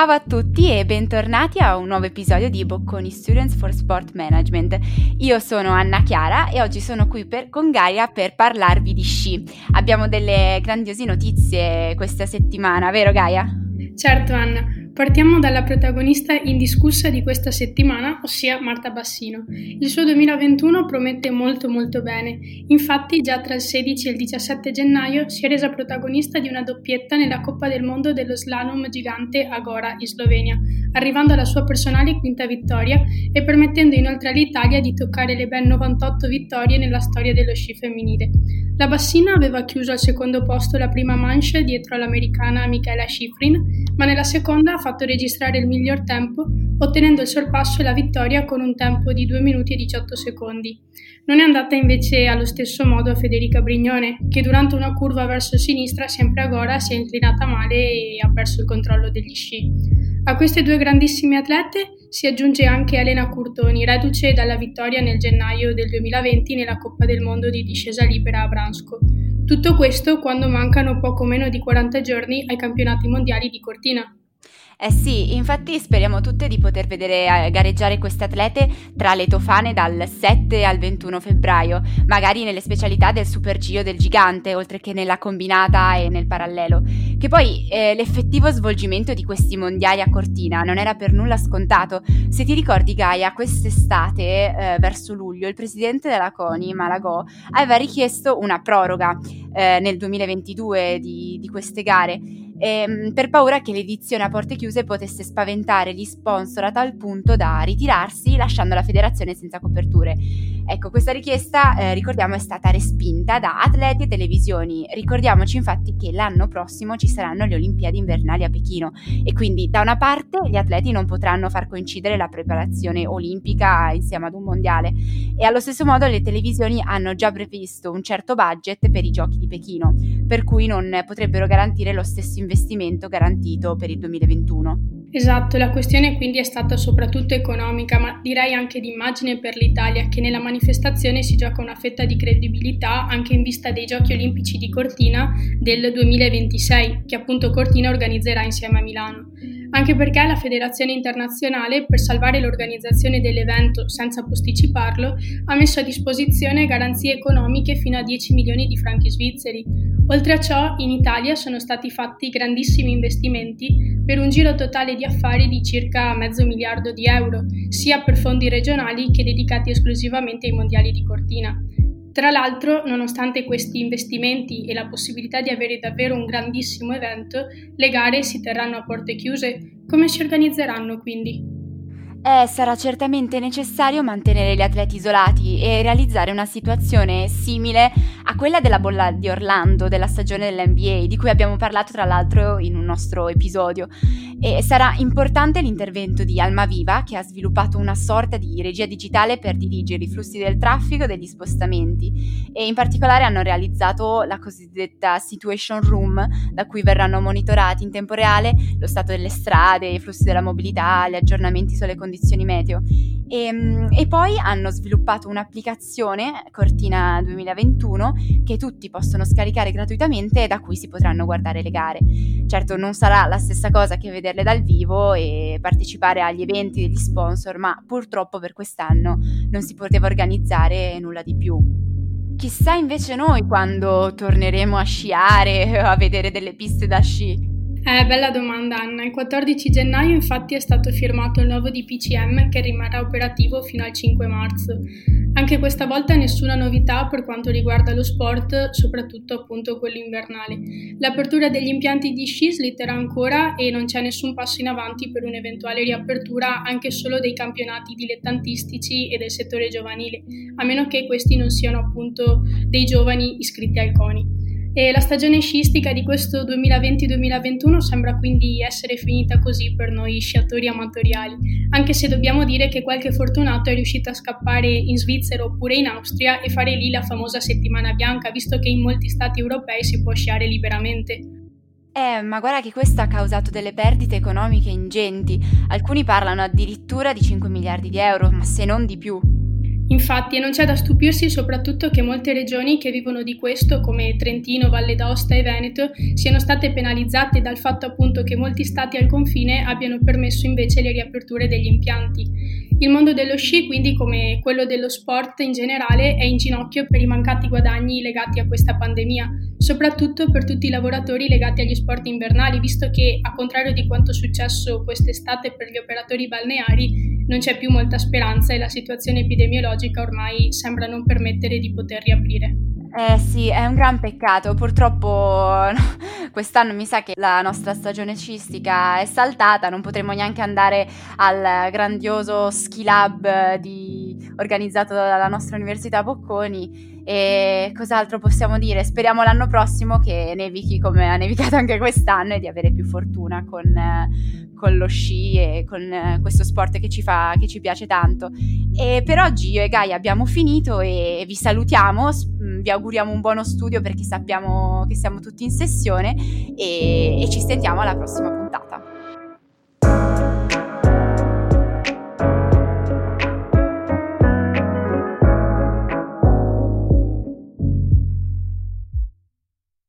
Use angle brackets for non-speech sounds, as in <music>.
Ciao a tutti e bentornati a un nuovo episodio di Bocconi Students for Sport Management. Io sono Anna Chiara e oggi sono qui per, con Gaia per parlarvi di sci. Abbiamo delle grandiose notizie questa settimana, vero Gaia? Certo Anna, Partiamo dalla protagonista indiscussa di questa settimana, ossia Marta Bassino. Il suo 2021 promette molto molto bene. Infatti, già tra il 16 e il 17 gennaio si è resa protagonista di una doppietta nella Coppa del Mondo dello slalom gigante Agora in Slovenia, arrivando alla sua personale quinta vittoria e permettendo inoltre all'Italia di toccare le ben 98 vittorie nella storia dello sci femminile. La Bassina aveva chiuso al secondo posto la prima manche dietro all'americana Michaela Schifrin, ma nella seconda ha fatto registrare il miglior tempo, ottenendo il sorpasso e la vittoria con un tempo di 2 minuti e 18 secondi. Non è andata invece allo stesso modo a Federica Brignone, che durante una curva verso sinistra, sempre a Gora, si è inclinata male e ha perso il controllo degli sci. A queste due grandissime atlete si aggiunge anche Elena Curtoni, reduce dalla vittoria nel gennaio del 2020 nella Coppa del Mondo di discesa libera a Bransko. Tutto questo quando mancano poco meno di 40 giorni ai campionati mondiali di Cortina. Eh sì, infatti speriamo tutte di poter vedere eh, gareggiare queste atlete tra le tofane dal 7 al 21 febbraio, magari nelle specialità del Super Gio del gigante, oltre che nella combinata e nel parallelo. Che poi eh, l'effettivo svolgimento di questi mondiali a Cortina non era per nulla scontato. Se ti ricordi Gaia, quest'estate, eh, verso luglio, il presidente della CONI, Malagò, aveva richiesto una proroga eh, nel 2022 di, di queste gare ehm, per paura che l'edizione a porte chiuse potesse spaventare gli sponsor a tal punto da ritirarsi lasciando la federazione senza coperture. Ecco, questa richiesta, eh, ricordiamo, è stata respinta da atleti e televisioni. Ricordiamoci infatti che l'anno prossimo ci saranno le Olimpiadi invernali a Pechino e quindi da una parte gli atleti non potranno far coincidere la preparazione olimpica insieme ad un mondiale e allo stesso modo le televisioni hanno già previsto un certo budget per i giochi di Pechino, per cui non potrebbero garantire lo stesso investimento garantito per il 2021. Esatto, la questione quindi è stata soprattutto economica, ma direi anche di immagine per l'Italia, che nella manifestazione si gioca una fetta di credibilità anche in vista dei Giochi Olimpici di Cortina del 2026, che appunto Cortina organizzerà insieme a Milano. Anche perché la Federazione Internazionale, per salvare l'organizzazione dell'evento senza posticiparlo, ha messo a disposizione garanzie economiche fino a 10 milioni di franchi svizzeri. Oltre a ciò, in Italia sono stati fatti grandissimi investimenti per un giro totale di affari di circa mezzo miliardo di euro, sia per fondi regionali che dedicati esclusivamente ai mondiali di Cortina. Tra l'altro, nonostante questi investimenti e la possibilità di avere davvero un grandissimo evento, le gare si terranno a porte chiuse. Come si organizzeranno quindi? Eh, sarà certamente necessario mantenere gli atleti isolati e realizzare una situazione simile a quella della bolla di Orlando della stagione dell'NBA, di cui abbiamo parlato tra l'altro in un nostro episodio. E sarà importante l'intervento di Almaviva, che ha sviluppato una sorta di regia digitale per dirigere i flussi del traffico e degli spostamenti, e in particolare hanno realizzato la cosiddetta Situation Room, da cui verranno monitorati in tempo reale lo stato delle strade, i flussi della mobilità, gli aggiornamenti sulle condizioni meteo. E, ehm, e, poi hanno sviluppato un'applicazione, Cortina 2021, che tutti possono scaricare gratuitamente e da cui si potranno guardare le gare. Certo non sarà la stessa cosa che vederle dal vivo e partecipare agli eventi degli sponsor, ma purtroppo per quest'anno non si poteva organizzare nulla di più. Chissà invece noi quando torneremo a sciare o <laughs> a vedere delle piste da sci. Eh, bella domanda Anna. Il 14 gennaio infatti è stato firmato il nuovo DPCM che rimarrà operativo fino al 5 marzo. Anche questa volta nessuna novità per quanto riguarda lo sport, soprattutto appunto quello invernale. L'apertura degli impianti di sci slitterà ancora e non c'è nessun passo in avanti per un'eventuale riapertura anche solo dei campionati dilettantistici e del settore giovanile, a meno che questi non siano appunto dei giovani iscritti al CONI. E la stagione sciistica di questo 2020-2021 sembra quindi essere finita così per noi sciatori amatoriali, anche se dobbiamo dire che qualche fortunato è riuscito a scappare in Svizzera oppure in Austria e fare lì la famosa settimana bianca, visto che in molti stati europei si può sciare liberamente. Eh, ma guarda che questo ha causato delle perdite economiche ingenti. Alcuni parlano addirittura di 5 miliardi di euro, ma se non di più. Infatti, non c'è da stupirsi soprattutto che molte regioni che vivono di questo, come Trentino, Valle d'Aosta e Veneto, siano state penalizzate dal fatto appunto che molti stati al confine abbiano permesso invece le riaperture degli impianti. Il mondo dello sci, quindi come quello dello sport in generale, è in ginocchio per i mancati guadagni legati a questa pandemia, soprattutto per tutti i lavoratori legati agli sport invernali, visto che, a contrario di quanto successo quest'estate per gli operatori balneari, non c'è più molta speranza e la situazione epidemiologica ormai sembra non permettere di poter riaprire. Eh sì, è un gran peccato. Purtroppo <laughs> quest'anno mi sa che la nostra stagione scistica è saltata, non potremo neanche andare al grandioso ski lab di... organizzato dalla nostra Università Bocconi. E cos'altro possiamo dire? Speriamo l'anno prossimo che nevichi come ha nevicato anche quest'anno e di avere più fortuna con, con lo sci e con eh, questo sport che ci, fa, che ci piace tanto. E per oggi io e Gaia abbiamo finito e vi salutiamo, vi auguriamo un buono studio perché sappiamo che siamo tutti in sessione e, e ci sentiamo alla prossima puntata.